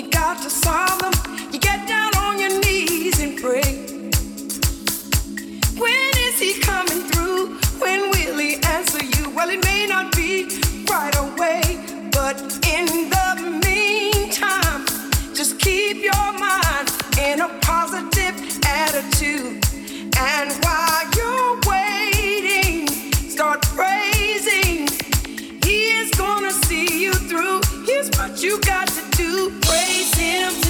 You got to solve them. You get down on your knees and pray. When is he coming through? When will he answer you? Well, it may not be right away, but in the meantime, just keep your mind in a positive attitude. And while you're you got to do. Praise Him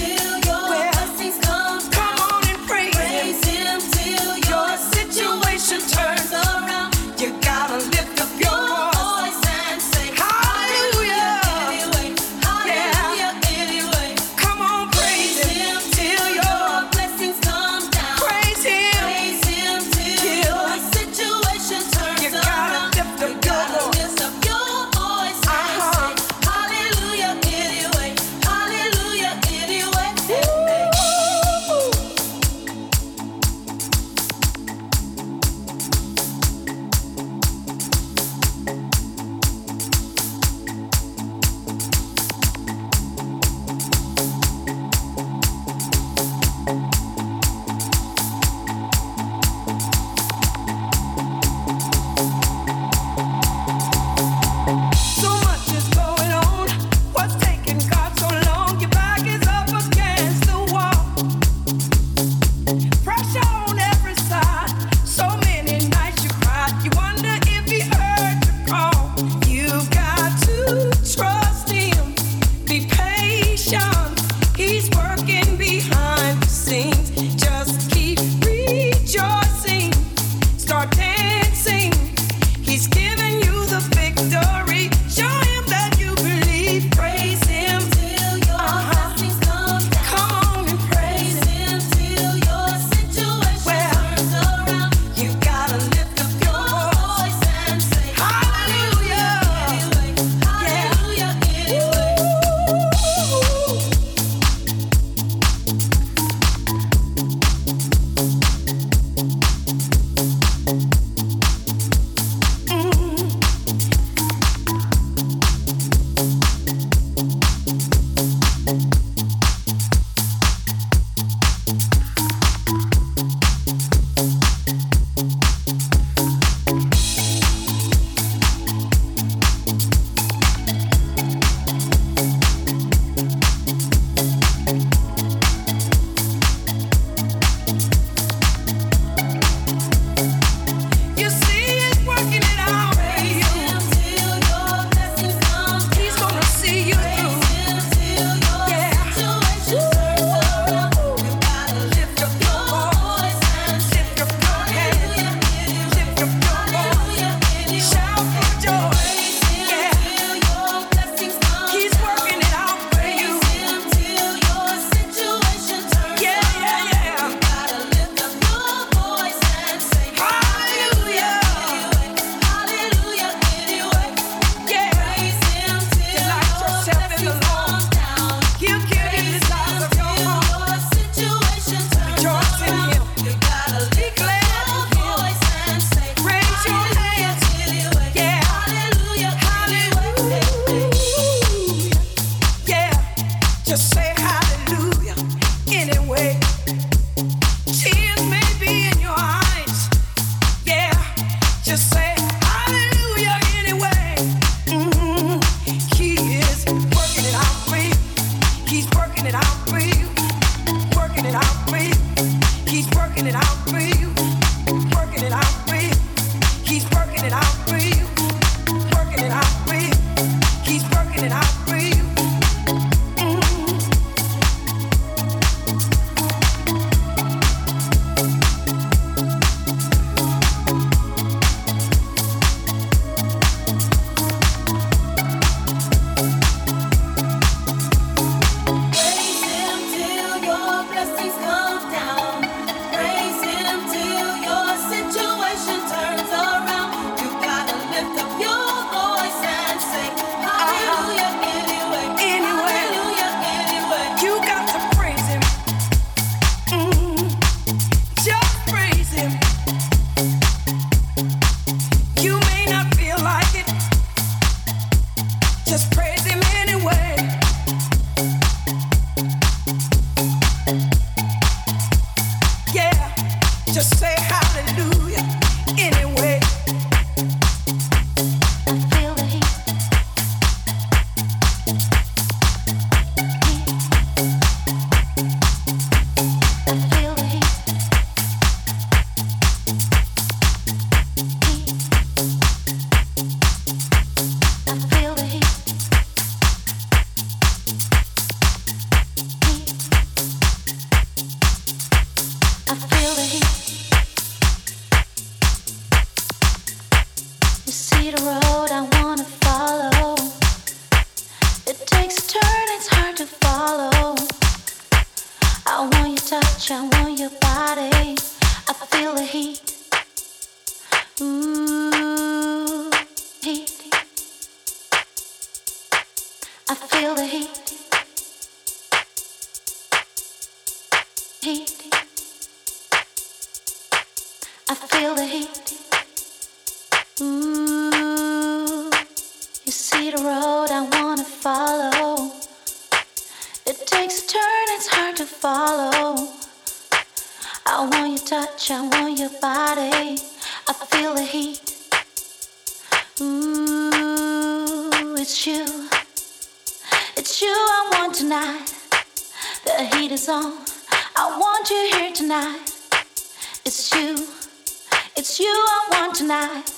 tonight.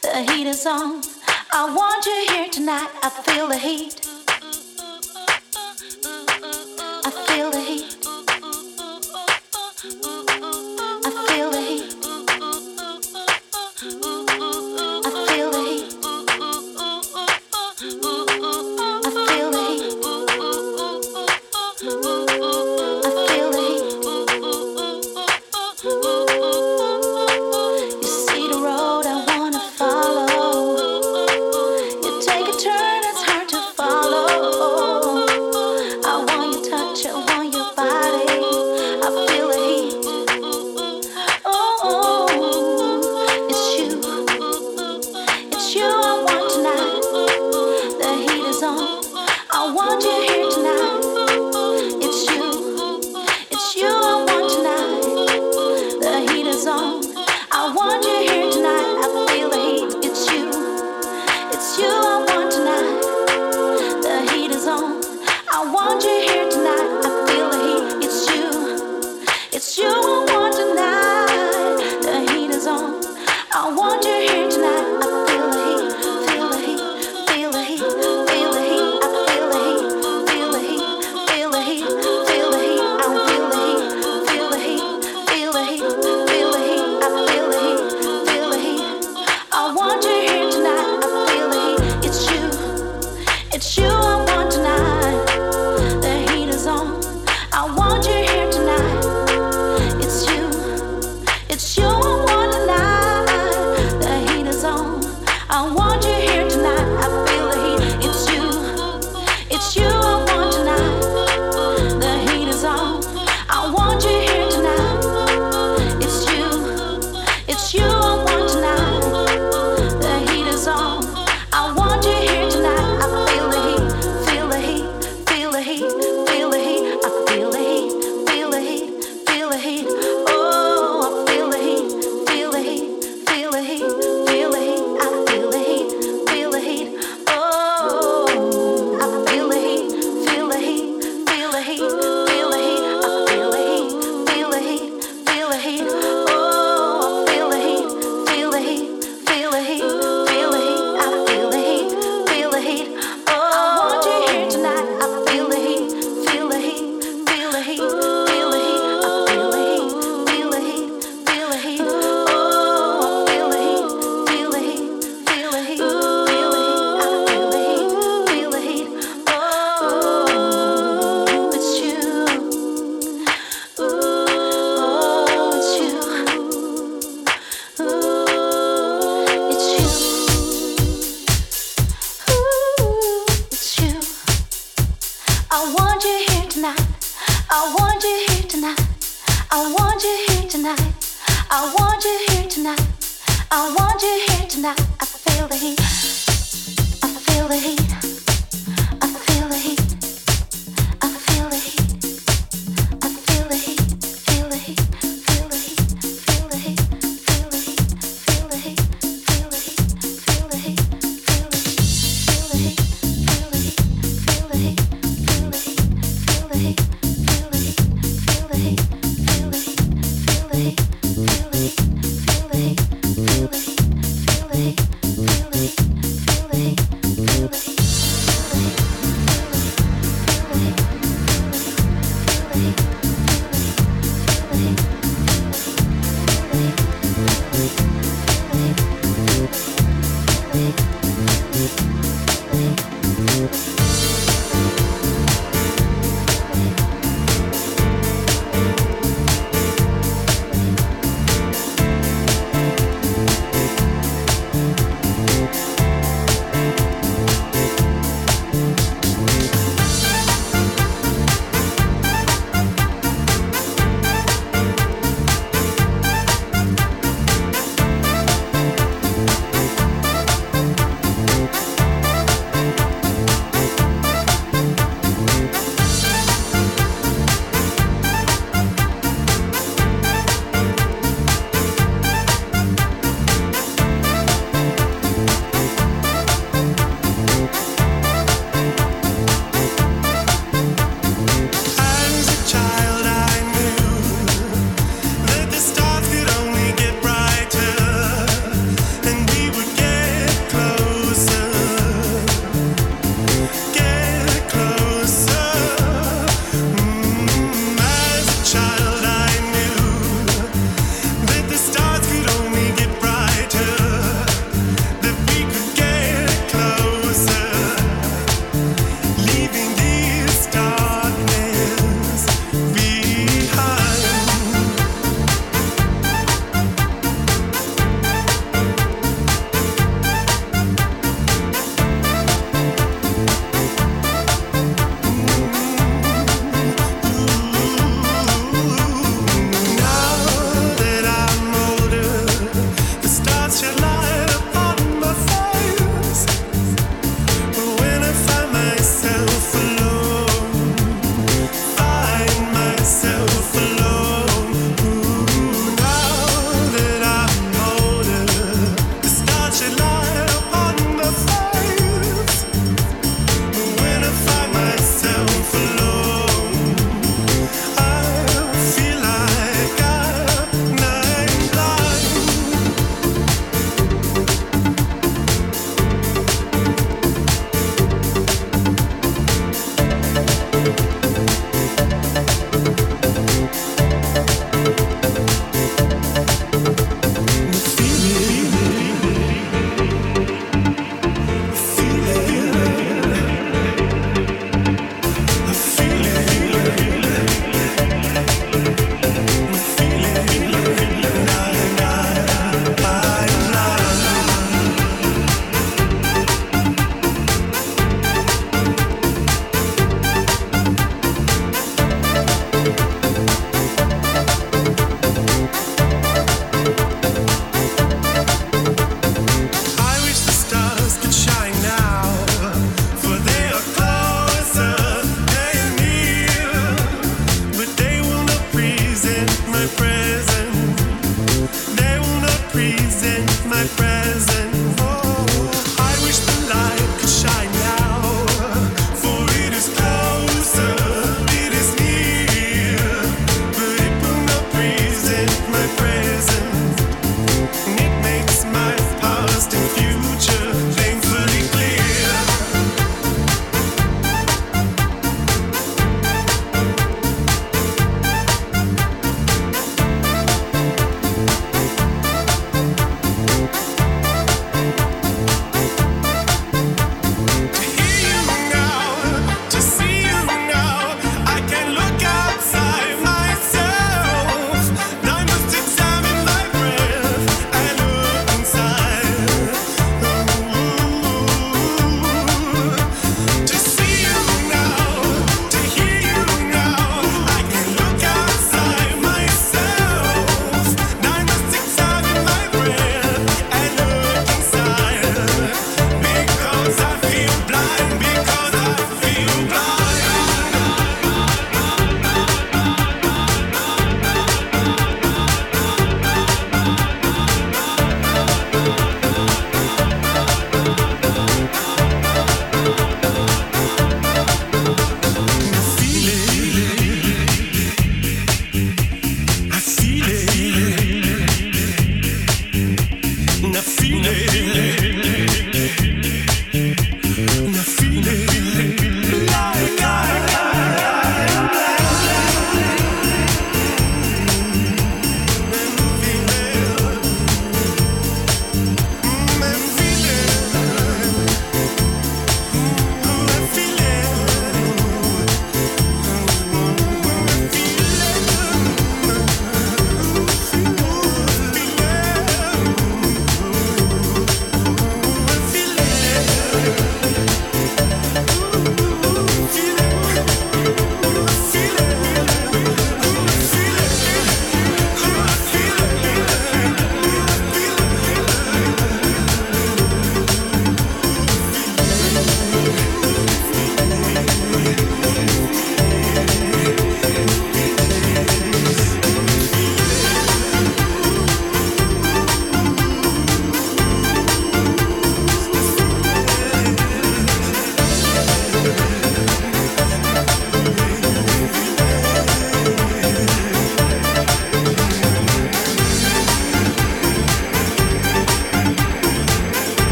The heat is on. I want you here tonight. I feel the heat.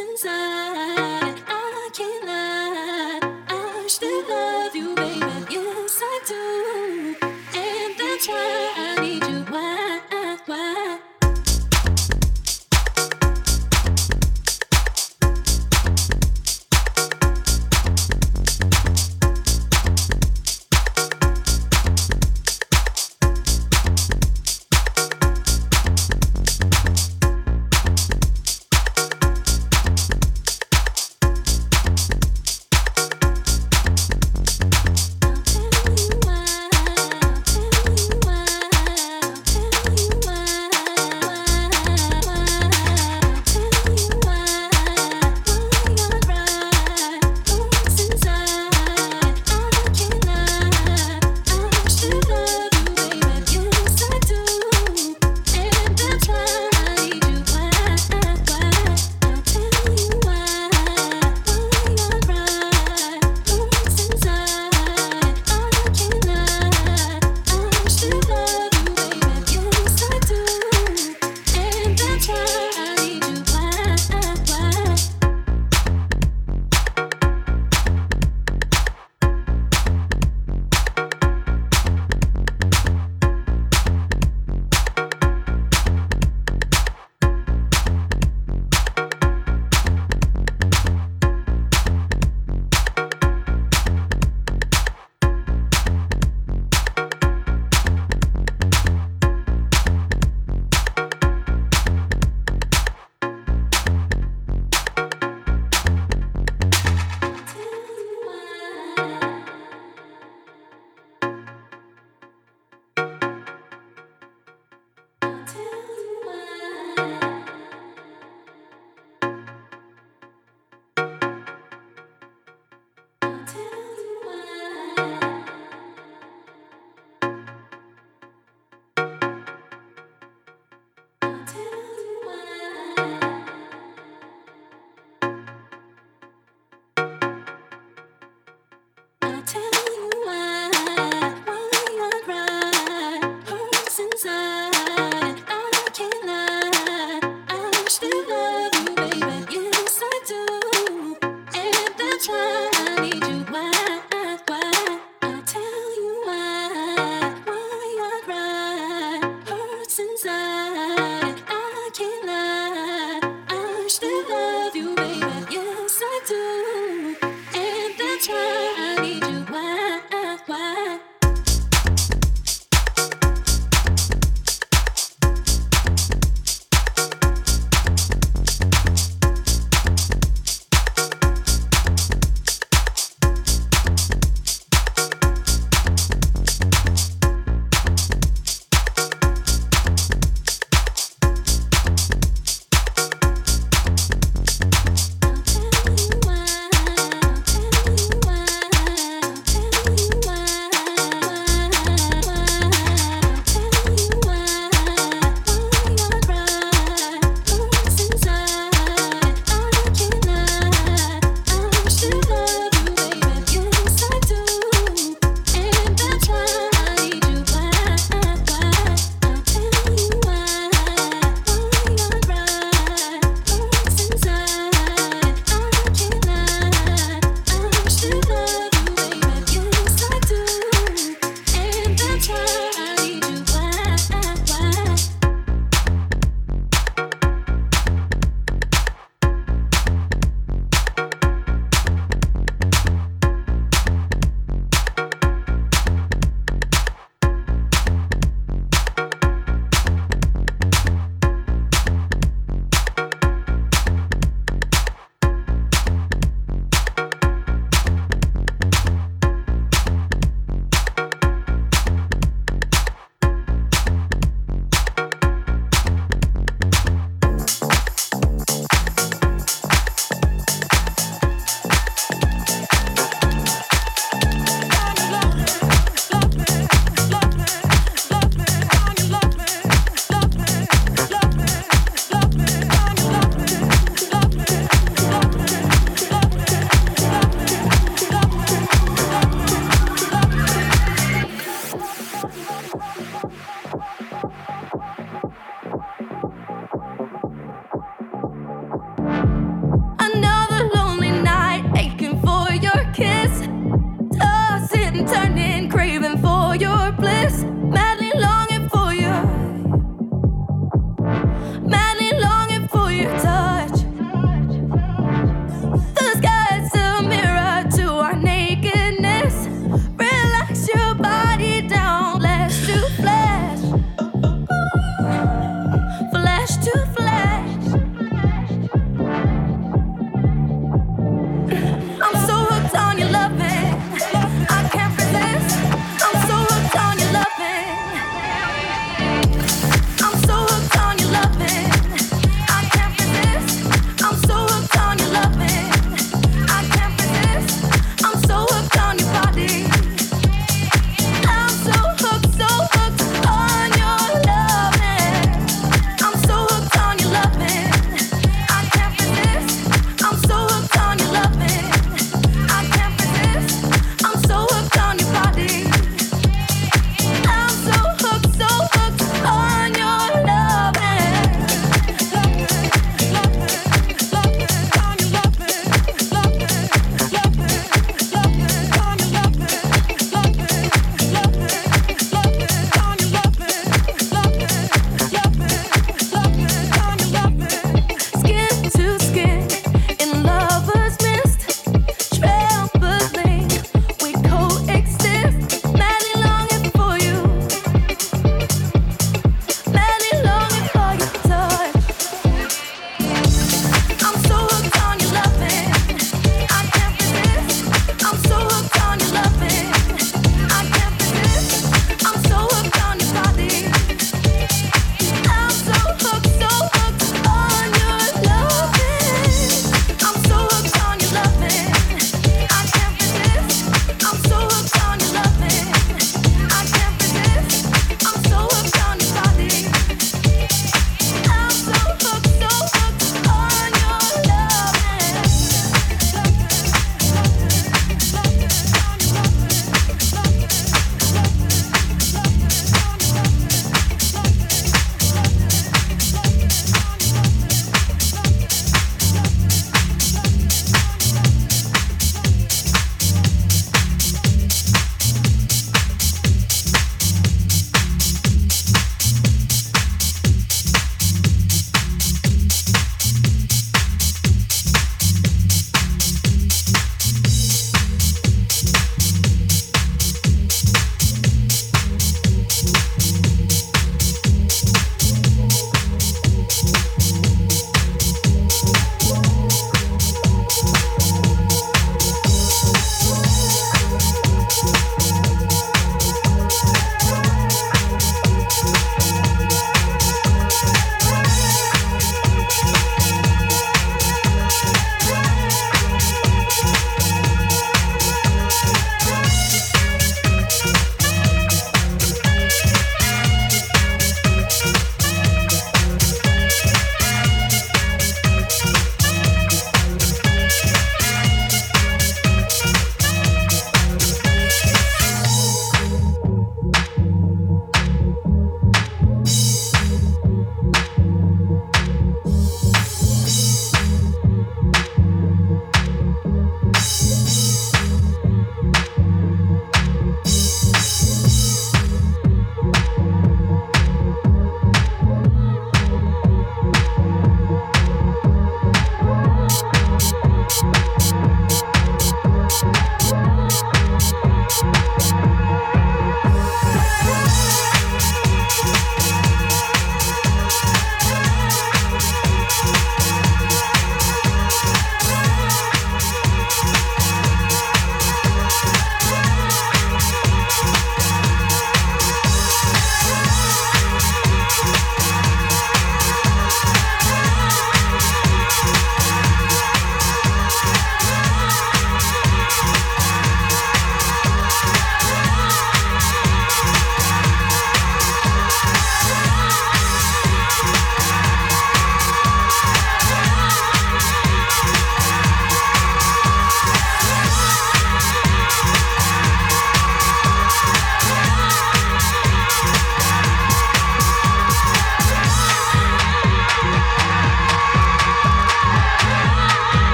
Since. learned.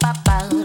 pa, pa.